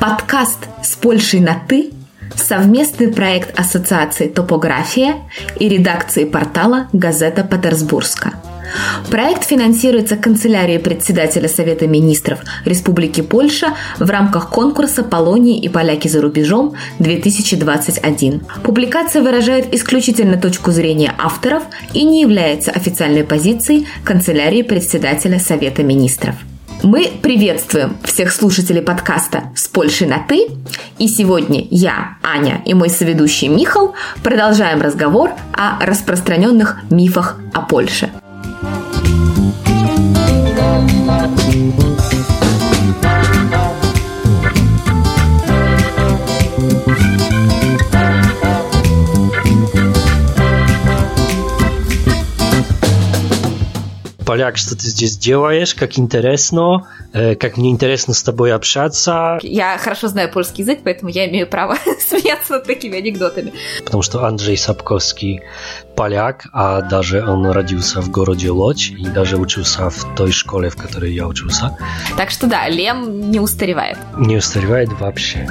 Подкаст с Польшей на «ты» – совместный проект Ассоциации «Топография» и редакции портала «Газета Петербургска». Проект финансируется канцелярией председателя Совета министров Республики Польша в рамках конкурса «Полонии и поляки за рубежом-2021». Публикация выражает исключительно точку зрения авторов и не является официальной позицией канцелярии председателя Совета министров. Мы приветствуем всех слушателей подкаста «С Польшей на «ты». И сегодня я, Аня и мой соведущий Михал продолжаем разговор о распространенных мифах о Польше. Поляк, что ты здесь делаешь, как интересно, э, как мне интересно с тобой общаться. Я хорошо знаю польский язык, поэтому я имею право смеяться над такими анекдотами. Потому что Андрей Сапковский поляк, а даже он родился в городе Лодь и даже учился в той школе, в которой я учился. Так что да, Лем не устаревает. Не устаревает вообще.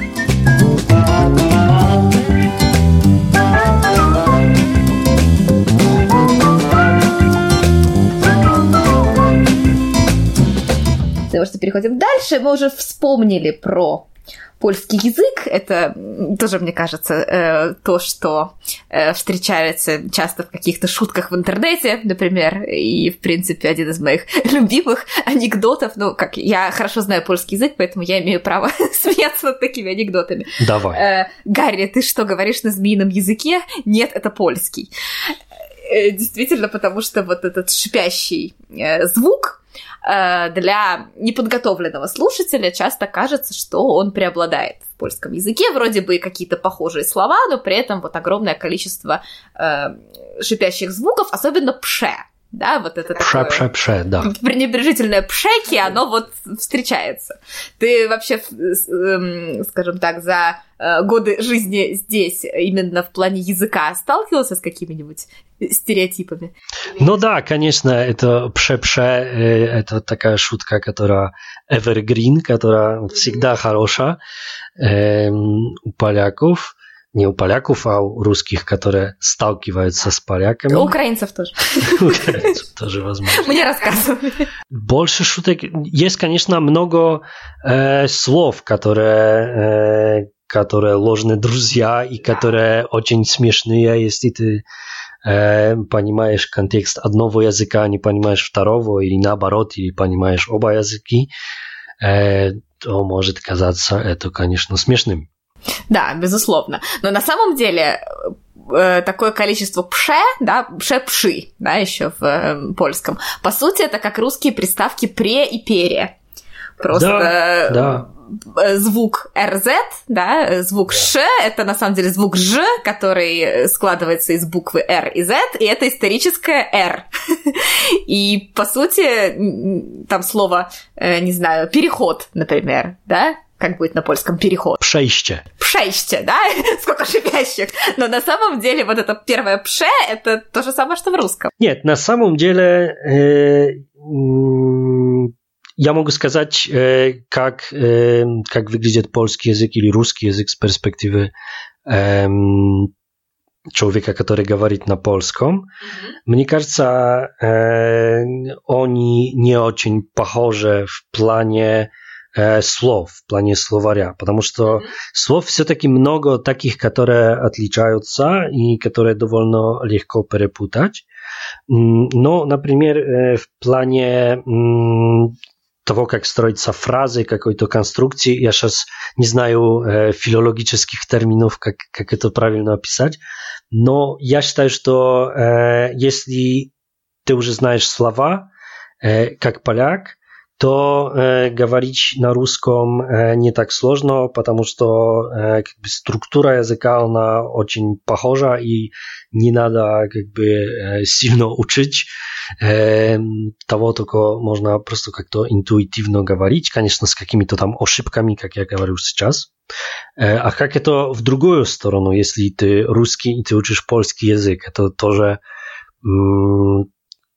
Потому что переходим дальше. Мы уже вспомнили про польский язык. Это тоже, мне кажется, э, то, что э, встречается часто в каких-то шутках в интернете, например, и, в принципе, один из моих любимых анекдотов. Ну, как я хорошо знаю польский язык, поэтому я имею право смеяться над такими анекдотами. Давай. Э, Гарри, ты что, говоришь на змеином языке? Нет, это польский. Действительно, потому что вот этот шипящий звук, для неподготовленного слушателя часто кажется, что он преобладает в польском языке. Вроде бы какие-то похожие слова, но при этом вот огромное количество э, шипящих звуков, особенно пше. Да, вот это пше, такое... Пше, пше, да. Пренебрежительное пшеки, оно вот встречается. Ты вообще, эм, скажем так, за э, годы жизни здесь, именно в плане языка, сталкивался с какими-нибудь стереотипами? Ну да, конечно, это пше-пше, э, это такая шутка, которая evergreen, которая всегда хорошая эм, у поляков не у поляков, а у русских, которые сталкиваются с поляками. У украинцев тоже. Украинцев тоже, возможно. Мне рассказывали. Больше шуток. Есть, конечно, много э, слов, которые, э, которые ложные друзья и которые очень смешные, если ты э, понимаешь контекст одного языка, не понимаешь второго, или наоборот, или понимаешь оба языки, э, то может казаться это, конечно, смешным. Да, безусловно. Но на самом деле э, такое количество пше, да, пше-пши, да, еще в э, польском. По сути, это как русские приставки пре и пере. Просто да, да. Э, звук РЗ, да, звук Ш, это на самом деле звук Ж, который складывается из буквы Р и Z, и это историческое Р. И, по сути, там слово, не знаю, переход, например, да, как будет на польском переход? Пшейще. Пшейще, да? Сколько шипящих. Но на самом деле вот это первое пше – это то же самое, что в русском. Нет, на самом деле э, я могу сказать, э, как, э, как выглядит польский язык или русский язык с перспективы э, człowieka, który говорит на польском. Mm-hmm. Мне кажется, э, они не очень похожи в плане э, слов в плане словаря, потому что mm-hmm. слов все-таки много таких, которые отличаются и которые довольно легко перепутать. Но, например, э, в плане того, как строятся фразы, какой-то конструкции. Я сейчас не знаю э, филологических терминов, как, как это правильно описать, но я считаю, что э, если ты уже знаешь слова, э, как поляк, то э, говорить на русском э, не так сложно, потому что э, как бы структура языка, она очень похожа, и не надо как бы э, сильно учить э, того, только можно просто как-то интуитивно говорить, конечно, с какими-то там ошибками, как я говорю сейчас. Э, а как это в другую сторону, если ты русский и ты учишь польский язык, это тоже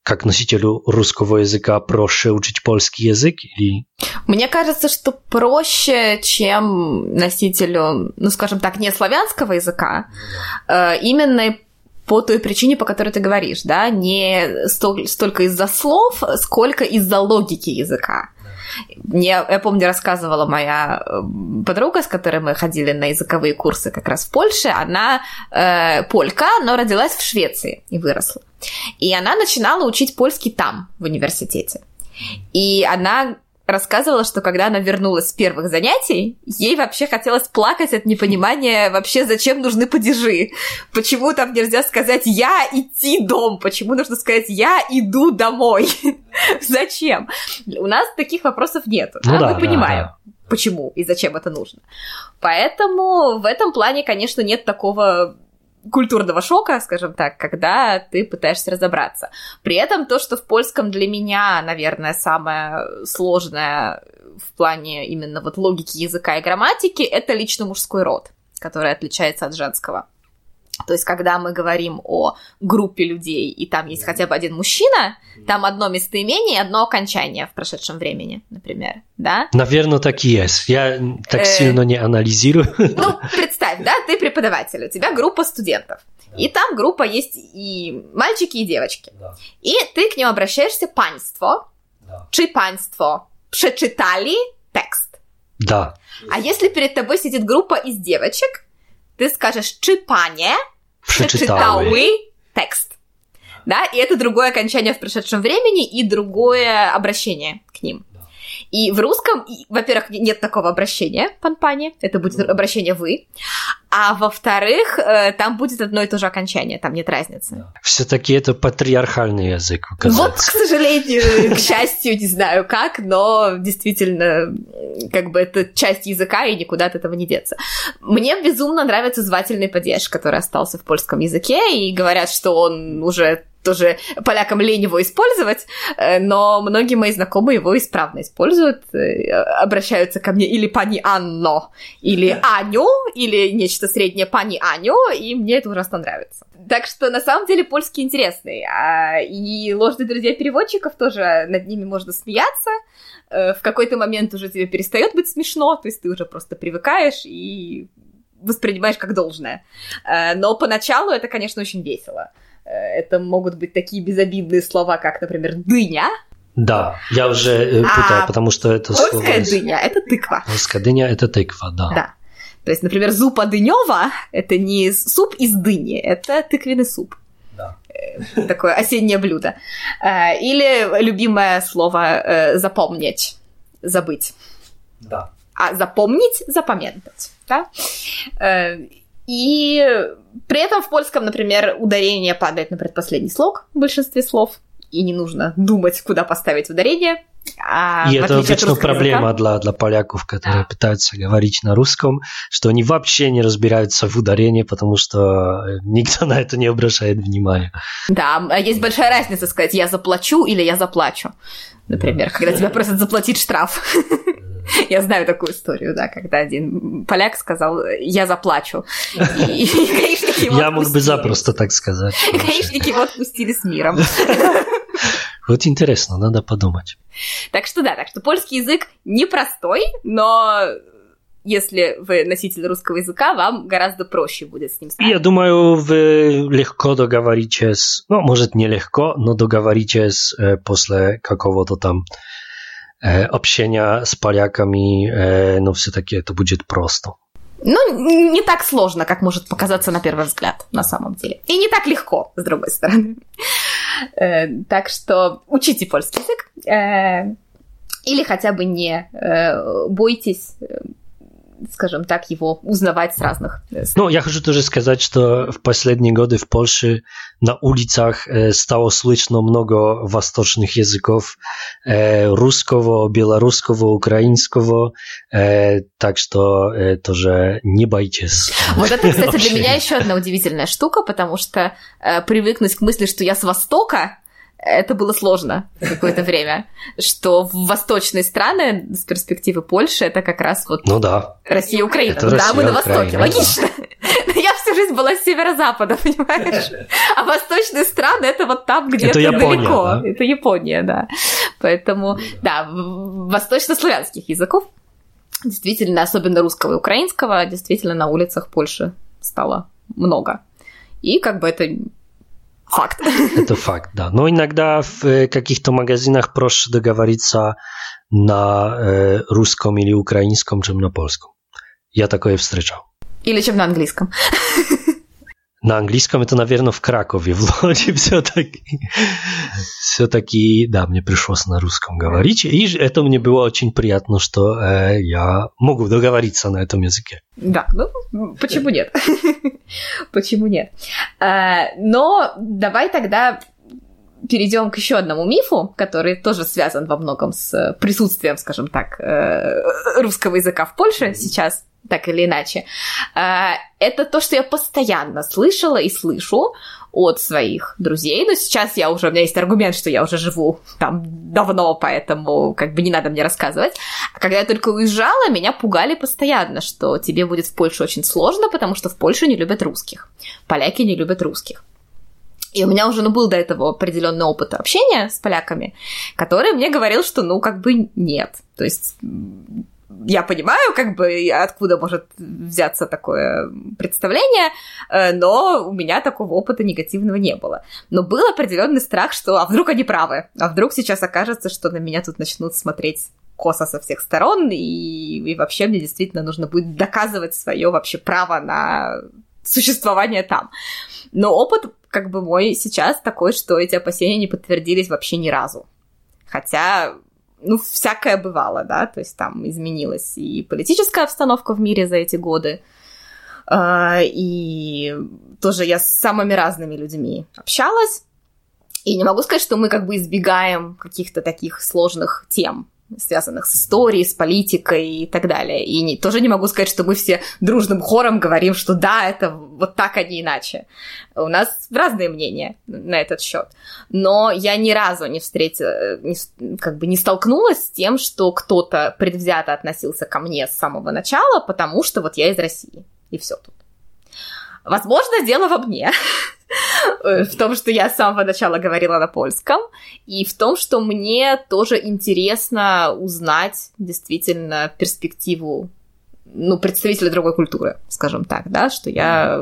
как носителю русского языка проще учить польский язык? Или... Мне кажется, что проще, чем носителю, ну, скажем так, не славянского языка, э, именно по той причине, по которой ты говоришь, да, не столь, столько из-за слов, сколько из-за логики языка. Мне, я помню, рассказывала моя э, подруга, с которой мы ходили на языковые курсы как раз в Польше. Она э, полька, но родилась в Швеции и выросла. И она начинала учить польский там, в университете. И она рассказывала, что когда она вернулась с первых занятий, ей вообще хотелось плакать от непонимания вообще, зачем нужны падежи. Почему там нельзя сказать «я идти дом», почему нужно сказать «я иду домой». зачем? У нас таких вопросов нет. Ну, да, мы да, понимаем. Да почему и зачем это нужно. Поэтому в этом плане, конечно, нет такого культурного шока, скажем так, когда ты пытаешься разобраться. При этом то, что в польском для меня, наверное, самое сложное в плане именно вот логики языка и грамматики, это лично мужской род, который отличается от женского. То есть, когда мы говорим о группе людей, и там есть хотя бы один мужчина, там одно местоимение и одно окончание в прошедшем времени, например, да? Наверное, так и есть. Я так э, сильно не анализирую. Ну, представь, да, ты преподаватель, у тебя группа студентов. И там группа есть и мальчики, и девочки. И ты к ним обращаешься панство. Czy панство прочитали текст? Да. А если перед тобой сидит группа из девочек, ты скажешь «Czy panie прочитали текст?» Да, и это другое окончание в прошедшем времени и другое обращение к ним. И в русском, во-первых, нет такого обращения пан-пане, это будет обращение «вы», а во-вторых, э, там будет одно и то же окончание, там нет разницы. Все-таки это патриархальный язык. Вот, к сожалению, к счастью, не знаю как, но действительно, как бы это часть языка, и никуда от этого не деться. Мне безумно нравится звательный падеж, который остался в польском языке, и говорят, что он уже тоже полякам лень его использовать, э, но многие мои знакомые его исправно используют, э, обращаются ко мне или пани Анно, или Аню, или нечто среднее пани Аню, и мне это ужасно нравится. Так что на самом деле польский интересный, а, и ложные друзья переводчиков тоже над ними можно смеяться, э, в какой-то момент уже тебе перестает быть смешно, то есть ты уже просто привыкаешь и воспринимаешь как должное. Но поначалу это, конечно, очень весело. Э, это могут быть такие безобидные слова, как, например, дыня. Да, я уже э, путаю, а потому что это польская слово... Польская дыня – это тыква. Польская дыня – это тыква, да. Да. То есть, например, зупа дынева – это не суп из дыни, это тыквенный суп. Да. Э, такое осеннее блюдо. Или любимое слово «запомнить», «забыть». Да. А запомнить – запамятать. Да? И при этом в польском, например, ударение падает на предпоследний слог в большинстве слов, и не нужно думать, куда поставить ударение. А и это вечно проблема языка, для, для поляков, которые да. пытаются говорить на русском, что они вообще не разбираются в ударении, потому что никто на это не обращает внимания. Да, а есть большая разница сказать «я заплачу» или «я заплачу», например, да. когда тебя просят заплатить штраф. Я знаю такую историю, да, когда один поляк сказал, я заплачу. И, гаишники Я мог бы запросто так сказать. Гаишники его отпустили с миром. Вот интересно, надо подумать. Так что да, так что польский язык непростой, но если вы носитель русского языка, вам гораздо проще будет с ним стать. Я думаю, вы легко договоритесь, ну, может, не легко, но договоритесь э, после какого-то там общения с поляками, no все-таки это будет просто. Ну, не так сложно, как может показаться на первый взгляд, на самом деле. И не так легко, с другой стороны. Так что учите польский язык. Или хотя бы не бойтесь скажем так, его узнавать с разных Ну, я хочу тоже сказать, что в последние годы в Польше на улицах стало слышно много восточных языков русского, белорусского, украинского, так что тоже не бойтесь. Вот это, кстати, для меня еще одна удивительная штука, потому что привыкнуть к мысли, что я с Востока, это было сложно какое-то время, что в восточные страны с перспективы Польши это как раз вот ну, да. Россия и Украина. Это ну, Россия, да, мы на Востоке, Украина, логично. Да. Я всю жизнь была с северо-запада, понимаешь? А восточные страны это вот там где-то далеко. Да? Это Япония, да. Поэтому, да, восточнославянских языков действительно, особенно русского и украинского, действительно на улицах Польши стало много. И как бы это Факт. Это факт, да. Но иногда в э, каких-то магазинах проще договориться на э, русском или украинском, чем на польском. Я такое встречал. Или чем на английском. На английском это, наверное, в Кракове, в Лоде все-таки. Все-таки, да, мне пришлось на русском говорить. И это мне было очень приятно, что э, я могу договориться на этом языке. Да, ну, почему нет? почему нет? Но давай тогда перейдем к еще одному мифу, который тоже связан во многом с присутствием, скажем так, э, русского языка в Польше сейчас так или иначе, а, это то, что я постоянно слышала и слышу от своих друзей. Но сейчас я уже, у меня есть аргумент, что я уже живу там давно, поэтому как бы не надо мне рассказывать. А когда я только уезжала, меня пугали постоянно, что тебе будет в Польше очень сложно, потому что в Польше не любят русских. Поляки не любят русских. И у меня уже ну, был до этого определенный опыт общения с поляками, который мне говорил, что ну как бы нет. То есть я понимаю, как бы, откуда может взяться такое представление, э, но у меня такого опыта негативного не было. Но был определенный страх, что а вдруг они правы, а вдруг сейчас окажется, что на меня тут начнут смотреть косо со всех сторон, и, и вообще мне действительно нужно будет доказывать свое вообще право на существование там. Но опыт, как бы мой сейчас такой, что эти опасения не подтвердились вообще ни разу. Хотя ну, всякое бывало, да, то есть там изменилась и политическая обстановка в мире за эти годы, а, и тоже я с самыми разными людьми общалась, и не могу сказать, что мы как бы избегаем каких-то таких сложных тем, связанных с историей, с политикой и так далее. И не, тоже не могу сказать, что мы все дружным хором говорим, что да, это вот так, а не иначе. У нас разные мнения на этот счет. Но я ни разу не встретила, не, как бы не столкнулась с тем, что кто-то предвзято относился ко мне с самого начала, потому что вот я из России. И все тут. Возможно, дело во мне. Э, в том, что я с самого начала говорила на польском, и в том, что мне тоже интересно узнать действительно перспективу ну, представителя другой культуры, скажем так, да, что я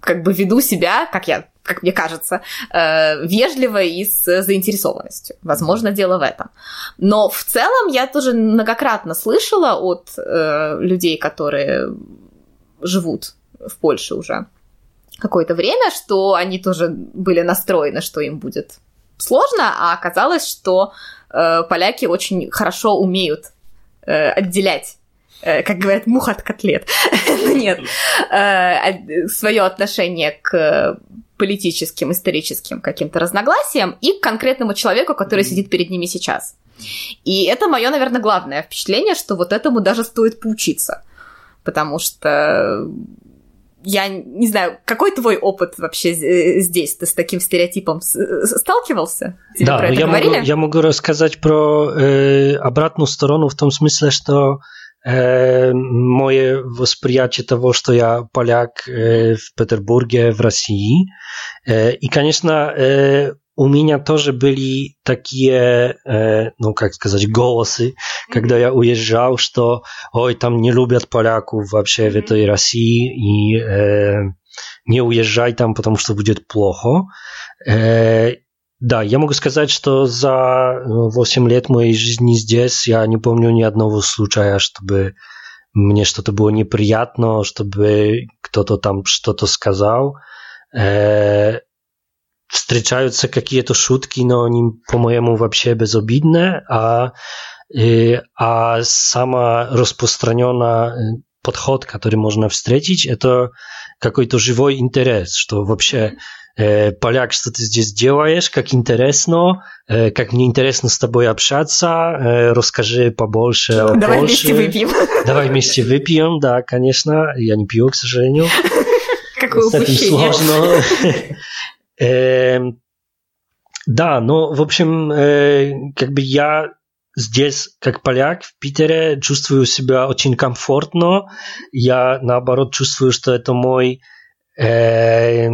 как бы веду себя, как я, как мне кажется, э, вежливо и с заинтересованностью. Возможно, дело в этом. Но в целом я тоже многократно слышала от э, людей, которые живут в Польше уже, какое-то время, что они тоже были настроены, что им будет сложно, а оказалось, что э, поляки очень хорошо умеют э, отделять э, как говорят, мух от котлет. Ну, нет, э, свое отношение к политическим, историческим каким-то разногласиям и к конкретному человеку, который сидит перед ними сейчас. И это мое, наверное, главное впечатление, что вот этому даже стоит поучиться. Потому что я не знаю, какой твой опыт вообще э, здесь? Ты с таким стереотипом э, сталкивался? Тебе да, про это я, говорили? Могу, я могу рассказать про э, обратную сторону в том смысле, что э, мое восприятие того, что я поляк э, в Петербурге, в России. Э, и, конечно, э, у меня тоже были такие, э, ну как сказать, голосы, когда я уезжал, что ой, там не любят поляков вообще в этой России и э, не уезжай там, потому что будет плохо. Э, да, я могу сказать, что за 8 лет моей жизни здесь я не помню ни одного случая, чтобы мне что-то было неприятно, чтобы кто-то там что-то сказал. Э, встречаются какие-то шутки, но они, по-моему, вообще безобидные, а а самая распространенная подход, который можно встретить, это какой-то живой интерес, что вообще э, поляк, что ты здесь делаешь, как интересно, э, как мне интересно с тобой общаться, э, расскажи побольше о Давай Польше. вместе выпьем. Давай вместе выпьем, да, конечно, я не пью, к сожалению. Какое С этим упущение. сложно. Эм, Да, ну, в общем, э, как бы я здесь, как поляк, в Питере, чувствую себя очень комфортно. Я, наоборот, чувствую, что это мой э,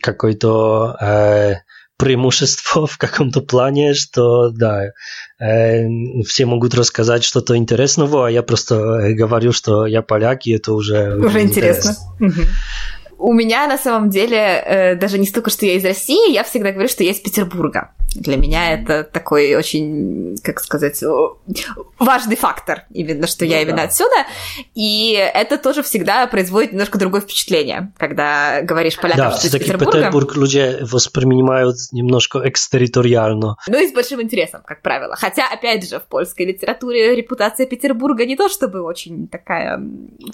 какой-то э, преимущество в каком-то плане, что, да, э, все могут рассказать что-то интересного, а я просто э, говорю, что я поляк, и это уже... Уже интересно. Мгм. У меня на самом деле э, даже не столько, что я из России, я всегда говорю, что я из Петербурга. Для меня это такой очень, как сказать, важный фактор, именно что я Ну именно да. отсюда. И это тоже всегда производит немножко другое впечатление, когда говоришь полякам, Да, что из Петербурга. Петербург люди воспринимают немножко экстерриториально. Ну и с большим интересом, как правило. Хотя, опять же, в польской литературе репутация Петербурга не то чтобы очень такая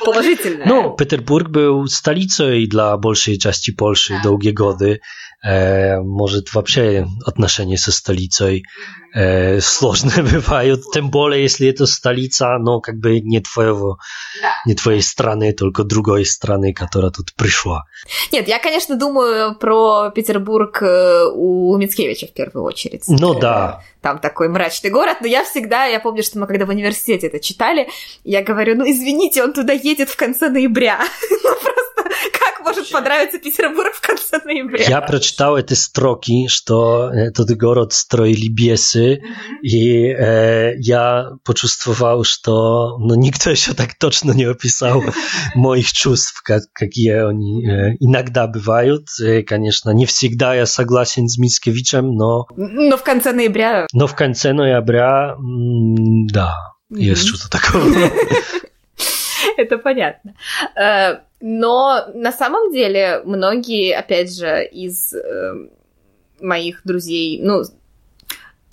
положительная. Ну, Петербург był столицей dla большей части Польши долгие годы. Э, может, вообще отношения со столицей э, сложные бывают, тем более, если это столица, но как бы не твоего, не твоей страны, только другой страны, которая тут пришла. Нет, я, конечно, думаю про Петербург э, у Мицкевича в первую очередь. Ну Э, да. Там такой мрачный город, но я всегда, я помню, что мы когда в университете это читали, я говорю, ну извините, он туда едет в конце ноября. Ну просто может понравиться Петербург в конце ноября? Я прочитал эти строки, что этот город строили бесы, и э, я почувствовал, что ну, никто еще так точно не описал моих чувств, как, какие они э, иногда бывают. Э, конечно, не всегда я согласен с Мицкевичем, но, Но в конце ноября но в конце ноября, м, да, есть Мгм. что-то такое. Это понятно. Но на самом деле многие, опять же, из э, моих друзей, ну,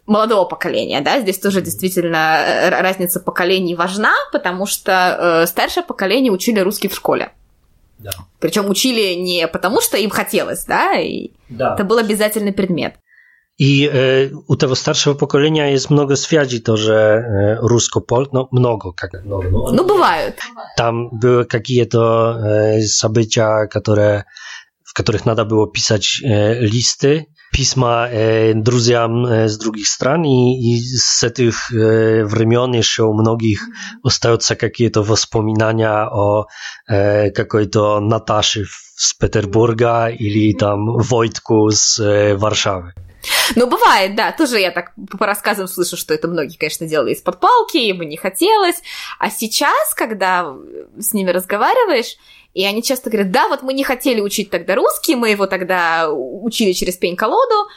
молодого поколения, да, здесь тоже действительно э, разница поколений важна, потому что э, старшее поколение учили русский в школе. Да. Причем учили не потому, что им хотелось, да, и Да. это был обязательный предмет. I e, u tego starszego pokolenia jest mnogo связей тоже e, rusko-pol, no mnogo, как много, ну, Ну, бывают. там były какие-то e, события, которые, в которых надо было писать e, listy, pisma e, друзьям e, z drugich stron i, i z tych e, времен еще у многих остаются какие-то воспоминания о e, какой-то Наташе z Петербурга или там Войтку с e, Warszawy. Ну, бывает, да. Тоже я так по рассказам слышу, что это многие, конечно, делали из-под палки, им не хотелось. А сейчас, когда с ними разговариваешь, и они часто говорят, да, вот мы не хотели учить тогда русский, мы его тогда учили через пень-колоду,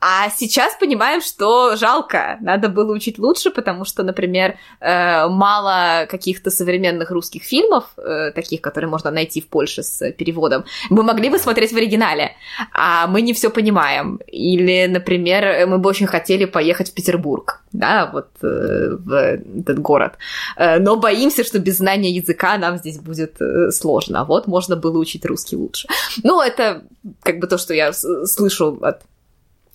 а сейчас понимаем, что жалко, надо было учить лучше, потому что, например, э, мало каких-то современных русских фильмов, э, таких, которые можно найти в Польше с переводом, мы могли бы смотреть в оригинале, а мы не все понимаем. Или, например, мы бы очень хотели поехать в Петербург, да, вот э, в этот город, но боимся, что без знания языка нам здесь будет сложно. Вот можно было учить русский лучше. Ну, это как бы то, что я слышу от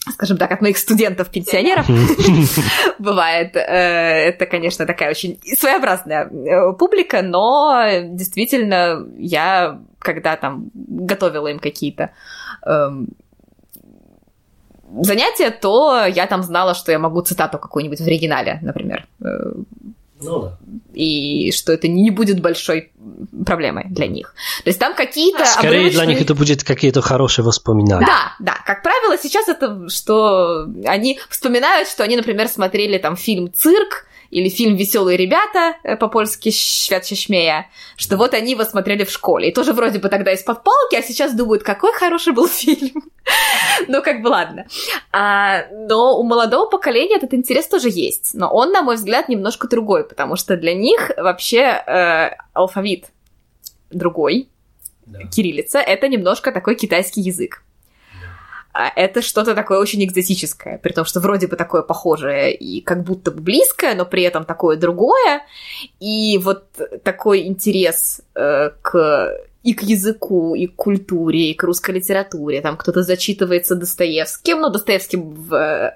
скажем так, от моих студентов-пенсионеров бывает. Э, Это, конечно, такая очень своеобразная э, публика, но действительно я, когда там готовила им какие-то эм, занятия, то я там знала, что я могу цитату какую-нибудь в оригинале, например, э, Ну да. и что это не будет большой проблемой для них. То есть там какие-то Скорее для обрывочные- них это будет какие-то хорошие воспоминания. да, да. Как правило, сейчас это что они вспоминают, что они, например, смотрели там фильм «Цирк», или фильм «Веселые ребята» э, по-польски «Świat się śmieje», что вот они его смотрели в школе. И тоже вроде бы тогда из-под палки, а сейчас думают, какой хороший был фильм. Ну, как бы ладно. А, но у молодого поколения этот интерес тоже есть. Но он, на мой взгляд, немножко другой, потому что для них вообще э, алфавит другой, Да. кириллица, это немножко такой китайский язык. А это что-то такое очень экзотическое, при том, что вроде бы такое похожее и как будто бы близкое, но при этом такое другое. И вот такой интерес э, к и к языку, и к культуре, и к русской литературе. Там кто-то зачитывается Достоевским, но Достоевским в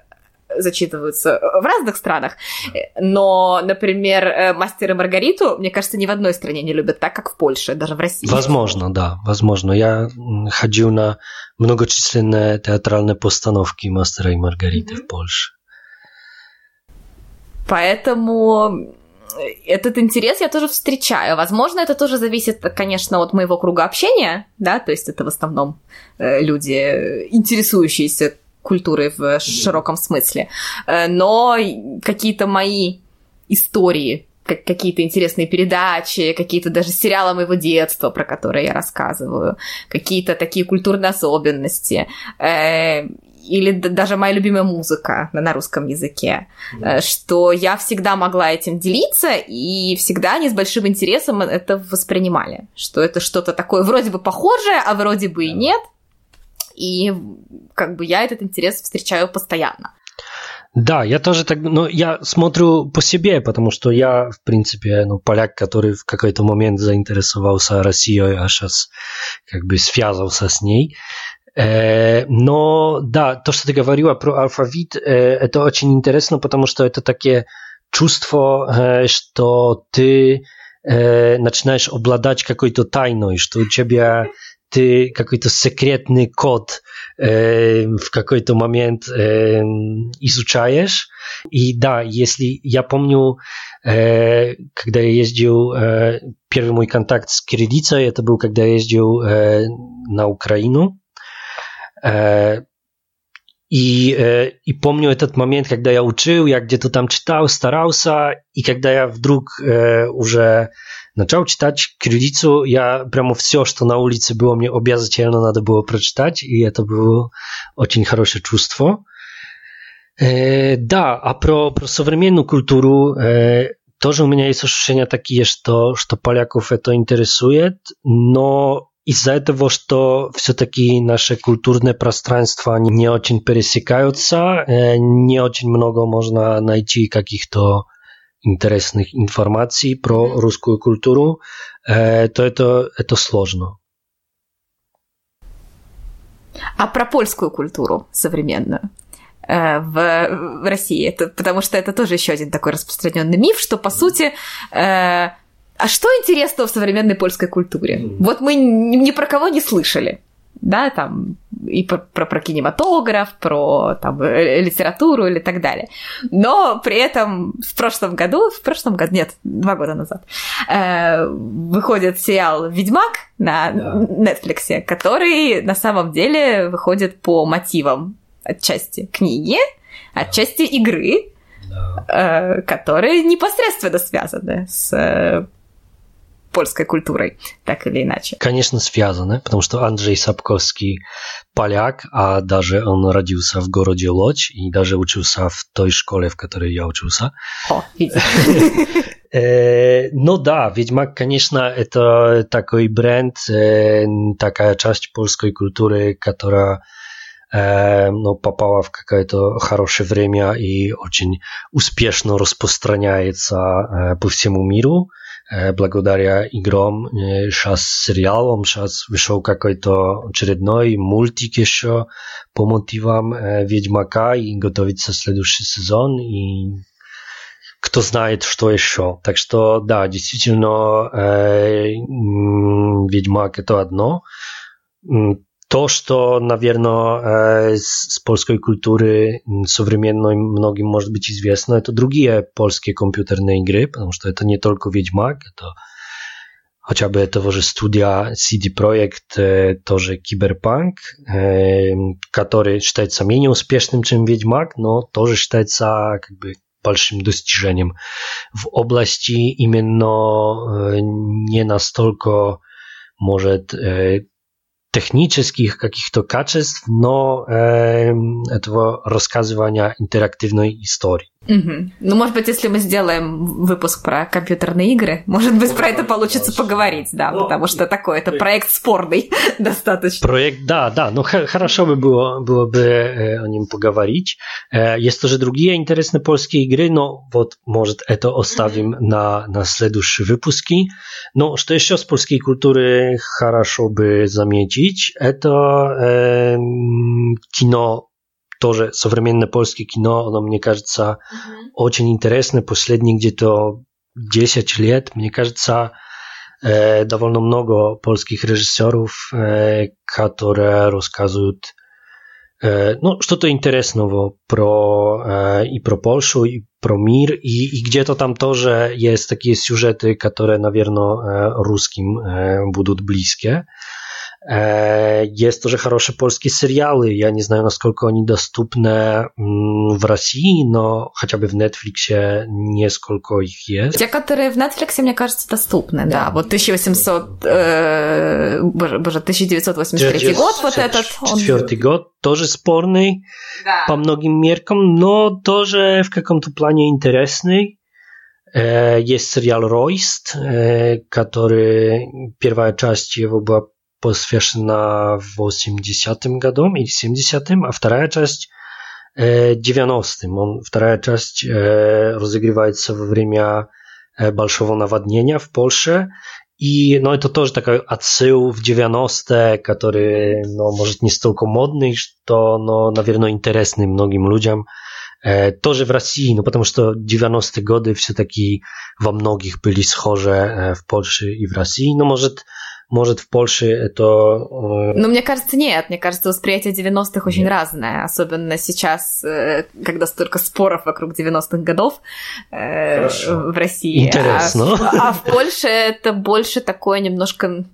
зачитываются в разных странах. Но, например, э, «Мастер и Маргариту», мне кажется, ни в одной стране не любят так, как в Польше, даже в России. Возможно, да, возможно. Я ходил на многочисленные театральные постановки «Мастера и Маргариты» mm-hmm. в Польше. Поэтому этот интерес я тоже встречаю. Возможно, это тоже зависит, конечно, от моего круга общения, да, то есть это в основном э, люди, интересующиеся культурой в широком смысле. Э, но какие-то мои истории, какие-то интересные передачи, какие-то даже сериалы моего детства, про которые я рассказываю, какие-то такие культурные особенности э, или даже моя любимая музыка на русском языке, mm-hmm. что я всегда могла этим делиться, и всегда они с большим интересом это воспринимали, что это что-то такое вроде бы похожее, а вроде бы и нет, и как бы я этот интерес встречаю постоянно. Да, я тоже так, но я смотрю по себе, потому что я, в принципе, ну, поляк, который в какой-то момент заинтересовался Россией, а сейчас как бы связался с ней. Э, но да, то, что ты говорила про алфавит, э, это очень интересно, потому что это такие чувство, э, что ты начинаешь обладать какой-то тайной, что у тебя ты какой-то секретный код э, в какой-то момент э, изучаешь. И да, если я помню, э, когда я ездил, э, первый мой контакт с кириллицей, это был, когда я ездил э, на Украину. Э, и, э, и помню этот момент, когда я учил, я где-то там читал, старался, и когда я вдруг э, уже начал читать кириллицу, я прямо все, что на улице было, мне обязательно надо было прочитать, и это было очень хорошее чувство. Э, да, а про, про современную культуру э, тоже у меня есть ощущения такие, что, что поляков это интересует, но из-за этого, что все-таки наши культурные пространства они не очень пересекаются, не очень много можно найти каких-то интересных информаций про русскую культуру, то это, это сложно. А про польскую культуру современную? в, в России. Это, потому что это тоже еще один такой распространенный миф, что по сути э, а что интересного в современной польской культуре? Вот мы ни про кого не слышали. Да, там и про, про, про кинематограф, про там, э, литературу или так далее. Но при этом в прошлом году, в прошлом году, нет, два года назад, э, выходит сериал «Ведьмак» на yeah. Netflix, который на самом деле выходит по мотивам отчасти книги, отчасти игры, yeah. э, которые непосредственно связаны с э, польской культурой, так или иначе. Конечно, связаны, потому что Андрей Сапковский поляк, а даже он родился в городе Лодь и даже учился в той школе, в которой я учился. О. Ну да, Ведьмак, конечно, это такой бренд, такая часть польской культуры, которая ну, попала в какое-то хорошее время и очень успешно распространяется по всему миру благодаря играм, сейчас сериалом, сейчас вышел какой-то очередной мультик еще по мотивам Ведьмака и готовится следующий сезон и кто знает, что еще. Так что, да, действительно, э, Ведьмак это одно то, что, наверное, с польской культуры современной многим может быть известно, это другие польские компьютерные игры, потому что это не только Ведьмак, это хотя бы этого же студия CD Projekt, тоже Киберпанк, который считается менее успешным, чем Ведьмак, но тоже считается как бы большим достижением в области именно не настолько может технических каких-то качеств, но э, этого рассказывания интерактивной истории. Угу. Ну, может быть, если мы сделаем выпуск про компьютерные игры, может быть, про это получится поговорить, да, потому что такой, это проект спорный достаточно. Проект, да, да, ну хорошо бы было, было бы э, о нем поговорить. Э, есть тоже другие интересные польские игры, но вот, может, это оставим на, на следующие выпуски. Но что еще с польской культуры хорошо бы заметить, это э, кино тоже современное польское кино, оно, мне кажется, mm-hmm. очень интересно. Последние где-то 10 лет, мне кажется, э, довольно много польских режиссеров, э, которые рассказывают э, ну, что-то интересного про э, и про Польшу, и про мир, и, и где-то там тоже есть такие сюжеты, которые, наверное, э, русским э, будут близкие. Есть тоже хорошие польские сериалы. Я не знаю, насколько они доступны в России, но хотя бы в Netflix несколько их есть. Те, которые в Netflix, мне кажется, доступны, да. да. Вот 1800, э, боже, боже, 1983 год вот этот. Четвертый он... год, тоже спорный да. по многим меркам, но тоже в каком-то плане интересный. Есть сериал «Ройст», который первая часть его была посвящена в 80-м году или 70-м, а вторая часть 90-м. Он, вторая часть разыгрывается во время большого наводнения в Польше. И, ну, это тоже такой отсыл в 90-е, который, ну, может, не столько модный, что, но, наверное, интересный многим людям. Э, тоже в России, ну, потому что 90-е годы все-таки во многих были схожи э, в Польше и в России. Но, может, может, в Польше это... Э, ну, мне кажется, нет. Мне кажется, восприятие 90-х очень нет. разное. Особенно сейчас, э, когда столько споров вокруг 90-х годов э, в России. Интересно. А, а в Польше это больше такое немножко...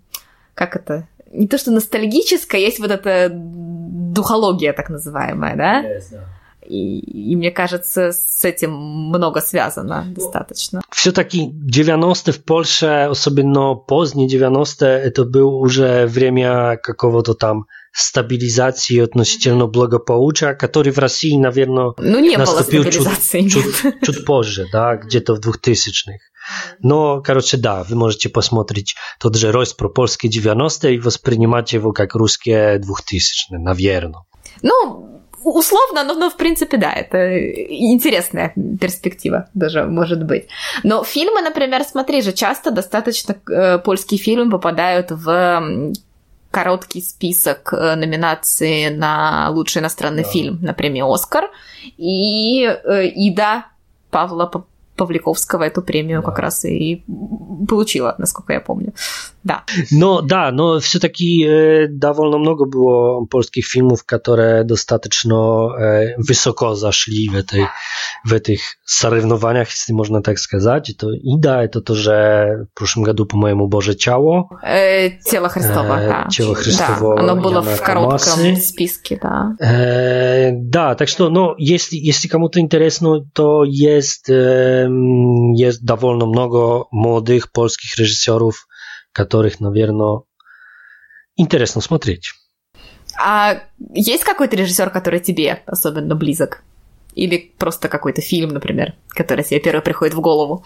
Как это? Не то, что ностальгическое, есть вот эта духология так называемая, да? Yes. И, и мне кажется, с этим много связано достаточно. Все-таки 90-е в Польше, особенно поздние 90-е, это было уже время какого-то там стабилизации относительно благополучия, который в России, наверное, ну, не наступил чуть, чуть, чуть позже, да, где-то в 2000-х. Но, короче, да, вы можете посмотреть тот же рост про польские 90-е и воспринимать его как русские 2000-е, наверное. Ну, условно, но, но в принципе, да, это интересная перспектива даже может быть. Но фильмы, например, смотри же, часто достаточно э, польские фильмы попадают в короткий список э, номинаций на лучший иностранный да. фильм на премию «Оскар». И э, Ида Павла Павликовского эту премию да. как раз и получила, насколько я помню. Да. Но да, но все-таки э, довольно много было польских фильмов, которые достаточно э, высоко зашли в, этой, в этих соревнованиях, если можно так сказать. Это, и да, это тоже в прошлом году, по-моему, Боже Ciało. Э, тело Христово, э, да. Тело Христово. Да, оно было Яна в коротком Камасы. списке, да. Э, да, так что, ну, если, если кому-то интересно, то есть, э, есть довольно много молодых польских режиссеров, которых, наверное, интересно смотреть. А есть какой-то режиссер, который тебе особенно близок? Или просто какой-то фильм, например, который тебе первый приходит в голову?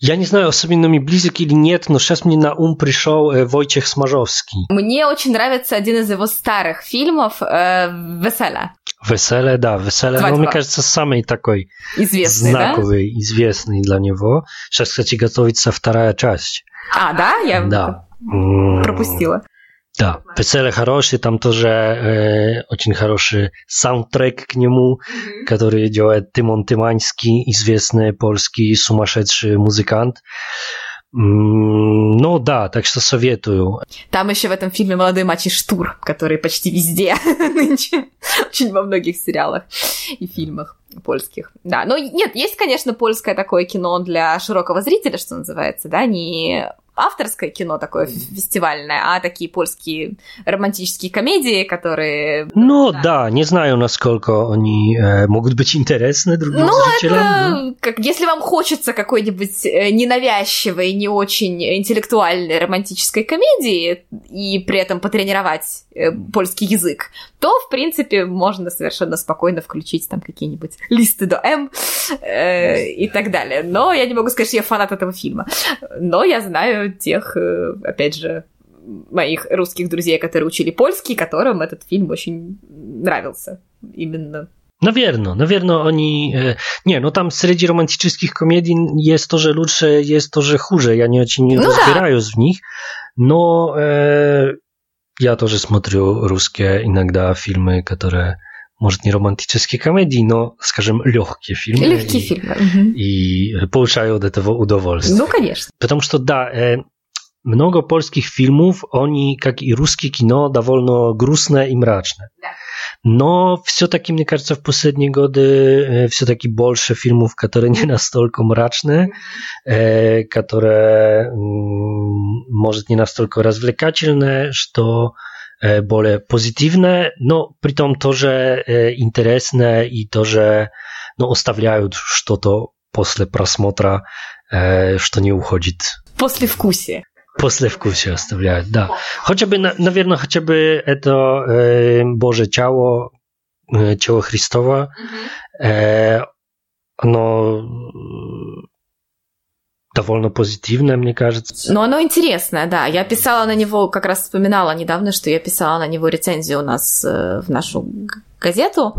Я не знаю, особенно мне близок или нет, но сейчас мне на ум пришел э, Войчех Смажовский. Мне очень нравится один из его старых фильмов э, «Веселя». «Веселе», да, «Веселе», но мне кажется, самый такой известный, знаковый, да? известный для него. Сейчас, кстати, готовится вторая часть. А, да? Я да. пропустила. Да, Пецеле хороший, там тоже э, очень хороший саундтрек к нему, mm-hmm. который делает Тимон Тиманский, известный польский сумасшедший музыкант. Ну да, так что советую. Там еще в этом фильме молодой Мачи Штур, который почти везде нынче, очень во многих сериалах и фильмах польских. Да, но нет, есть, конечно, польское такое кино для широкого зрителя, что называется, да, не авторское кино такое фестивальное, а такие польские романтические комедии, которые... Ну да, да не знаю, насколько они э, могут быть интересны другим ну, зрителям. Это, как, если вам хочется какой-нибудь э, ненавязчивой, не очень интеллектуальной романтической комедии и при этом потренировать э, польский язык, то, в принципе, можно совершенно спокойно включить там какие-нибудь листы до М э, и так далее. Но я не могу сказать, что я фанат этого фильма. Но я знаю тех, э, опять же, моих русских друзей, которые учили польский, которым этот фильм очень нравился. Именно Наверное, наверное, они... Э, не, ну там среди романтических комедий есть тоже лучше, есть тоже хуже. Я не очень ну, разбираюсь да. в них. Но э, я тоже смотрю русские иногда фильмы, которые может, не романтические комедии, но, скажем, легкие фильмы. Легкие и, фильмы. И получаю от этого удовольствие. Ну, конечно. Потому что, да, много польских фильмов, они, как и русское кино, довольно грустное и мрачное. Да. Но все-таки, мне кажется, в последние годы все-таки больше фильмов, которые не настолько мрачные, которые, может, не настолько развлекательные, что более позитивne, no при том тоже интересne и тоже no, оставляют что-то после просмотра, что не уходит. После вкусия. После вкусия оставляют, да. Хотя бы, наверное, хотя бы это э, Божье тело, э, тело Христова, э, оно довольно позитивное, мне кажется. Но оно интересное, да. Я писала на него, как раз вспоминала недавно, что я писала на него рецензию у нас э, в нашу газету,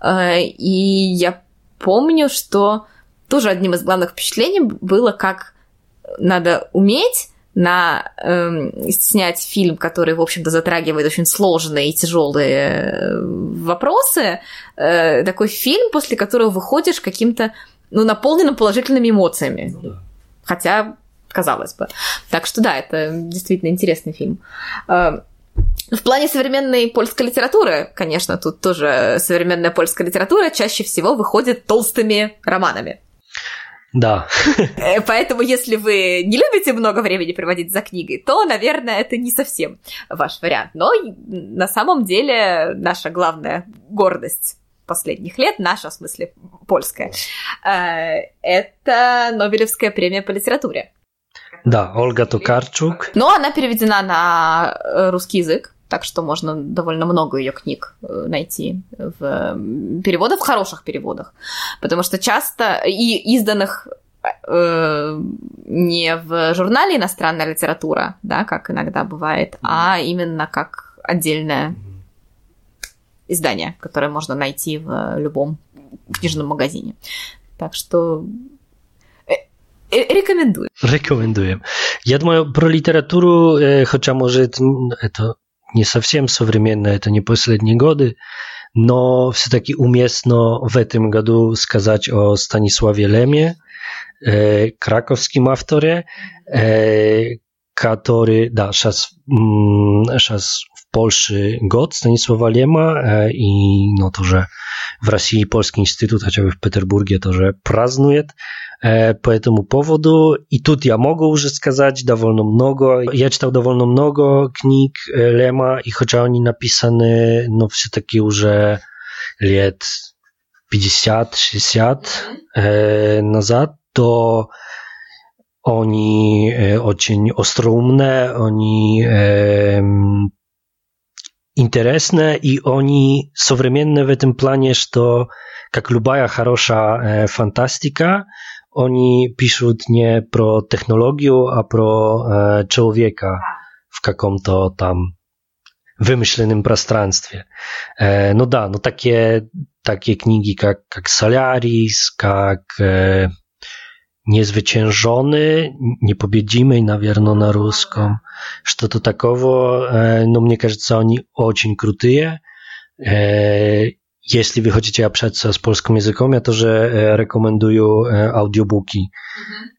э, и я помню, что тоже одним из главных впечатлений было, как надо уметь на э, снять фильм, который, в общем-то, затрагивает очень сложные и тяжелые э, вопросы, э, такой фильм, после которого выходишь каким-то, ну, наполненным положительными эмоциями. Ну, да. Хотя, казалось бы. Так что да, это действительно интересный фильм. Э, в плане современной польской литературы, конечно, тут тоже современная польская литература чаще всего выходит толстыми романами. Да. Э, поэтому, если вы не любите много времени проводить за книгой, то, наверное, это не совсем ваш вариант. Но на самом деле наша главная гордость последних лет, наша, в смысле, польская, э, это Нобелевская премия по литературе. Да, Ольга Токарчук. Но она переведена на э, русский язык, так что можно довольно много ее книг э, найти в переводах, в хороших переводах. Потому что часто и изданных э, не в журнале иностранная литература, да, как иногда бывает, а именно как отдельная издание, которое можно найти в любом книжном магазине. Так что рекомендую. Рекомендуем. Я думаю, про литературу, хотя, может, это не совсем современное, это не последние годы, но все-таки уместно в этом году сказать о Станиславе Лемie, э, краковском авторе, э, который, да, сейчас, сейчас Польszy God Stanisława Lema i no to, że w Rosji Polski Instytut, chociażby w Peterburgie, to, że praznuje по этому поводу. И тут я могу уже сказать довольно много. Я читал довольно много книг Лема, и хотя они написаны, но все-таки уже лет 50-60 назад, то oni очень остроумные, они интересно, и они современные в этом плане, что, как любая хорошая э, фантастика, они пишут не про технологию, а про э, человека в каком-то там вымышленном пространстве. Э, ну да, ну такие, такие книги, как, как Солярис, как э, niezwyciężony, непобедимый, наверное, на русском, что-то такого. Но мне кажется, они очень крутые. Jeśli wy chcecie общаться z polskim językiem, ja тоже rekomenduję audiobooki,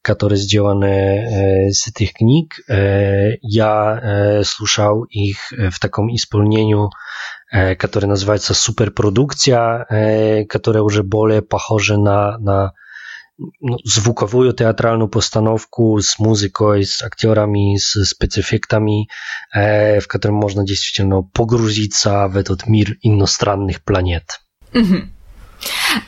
które сделаны z tych knig. Ja słuchał ich w takim исполнению, które nazywa się Superprodukcja, które już более похоже na, na звуковую театральную постановку с музыкой, с актерами, с спецэффектами, э, в котором можно действительно погрузиться в этот мир иностранных планет.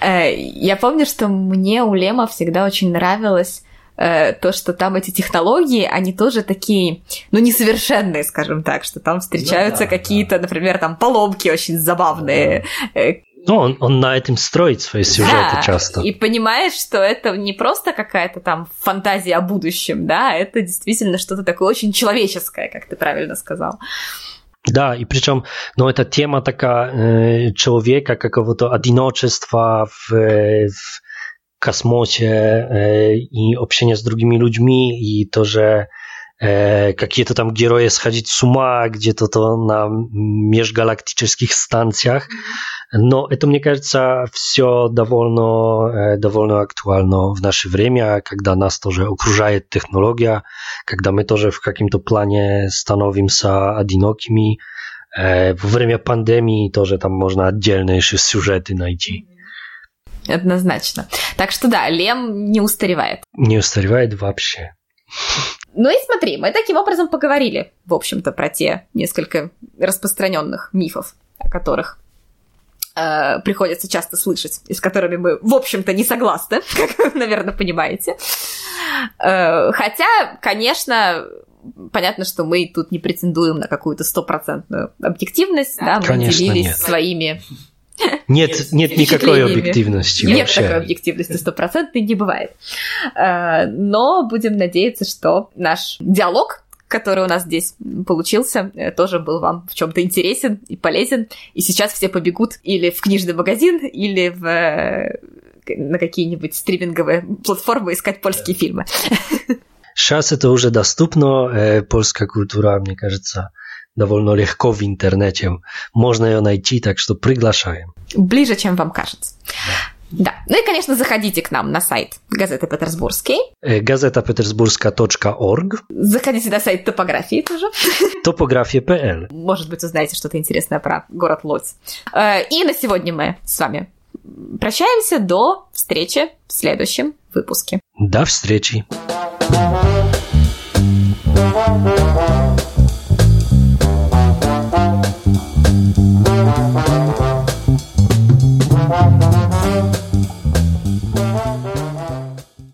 Э, я помню, что мне у Лема всегда очень нравилось э, то, что там эти технологии, они тоже такие, ну, несовершенные, скажем так, что там встречаются ну, да, какие-то, да. например, там поломки очень забавные. Да. Э, ну, он, он на этом строит свои сюжеты да, часто. И понимаешь, что это не просто какая-то там фантазия о будущем, да, это действительно что-то такое очень человеческое, как ты правильно сказал. Да, и причем, ну, эта тема такая э, человека, какого-то одиночества в, в космосе э, и общения с другими людьми, и тоже э, какие-то там герои сходить с ума где-то то на межгалактических станциях. Но это, мне кажется, все довольно, э, довольно актуально в наше время, когда нас тоже окружает технология, когда мы тоже в каком-то плане становимся одинокими. Э, во время пандемии тоже там можно отдельные еще сюжеты найти. Однозначно. Так что да, Лем не устаревает. Не устаревает вообще. Ну и смотри, мы таким образом поговорили, в общем-то, про те несколько распространенных мифов, о которых э, приходится часто слышать, и с которыми мы, в общем-то, не согласны, как вы, наверное, понимаете. Э, хотя, конечно, понятно, что мы тут не претендуем на какую-то стопроцентную объективность, да, мы конечно, делились нет. своими нет, нет никакой объективности Нет вообще. такой объективности стопроцентной не бывает. Э, но будем надеяться, что наш диалог который у нас здесь получился, э, тоже был вам в чем-то интересен и полезен. И сейчас все побегут или в книжный магазин, или в э, на какие-нибудь стриминговые платформы искать польские фильмы. Сейчас это уже доступно, польская культура, мне кажется, довольно легко в интернете. Можно ее найти, так что приглашаем. Ближе, чем вам кажется. Да. Да. Ну и, конечно, заходите к нам на сайт газеты Петербургский. Газета петербургска.орг. Заходите на сайт топографии тоже. Топография.пл. Может быть, узнаете что-то интересное про город Лодзь. И на сегодня мы с вами прощаемся. До встречи в следующем выпуске. До встречи. thank you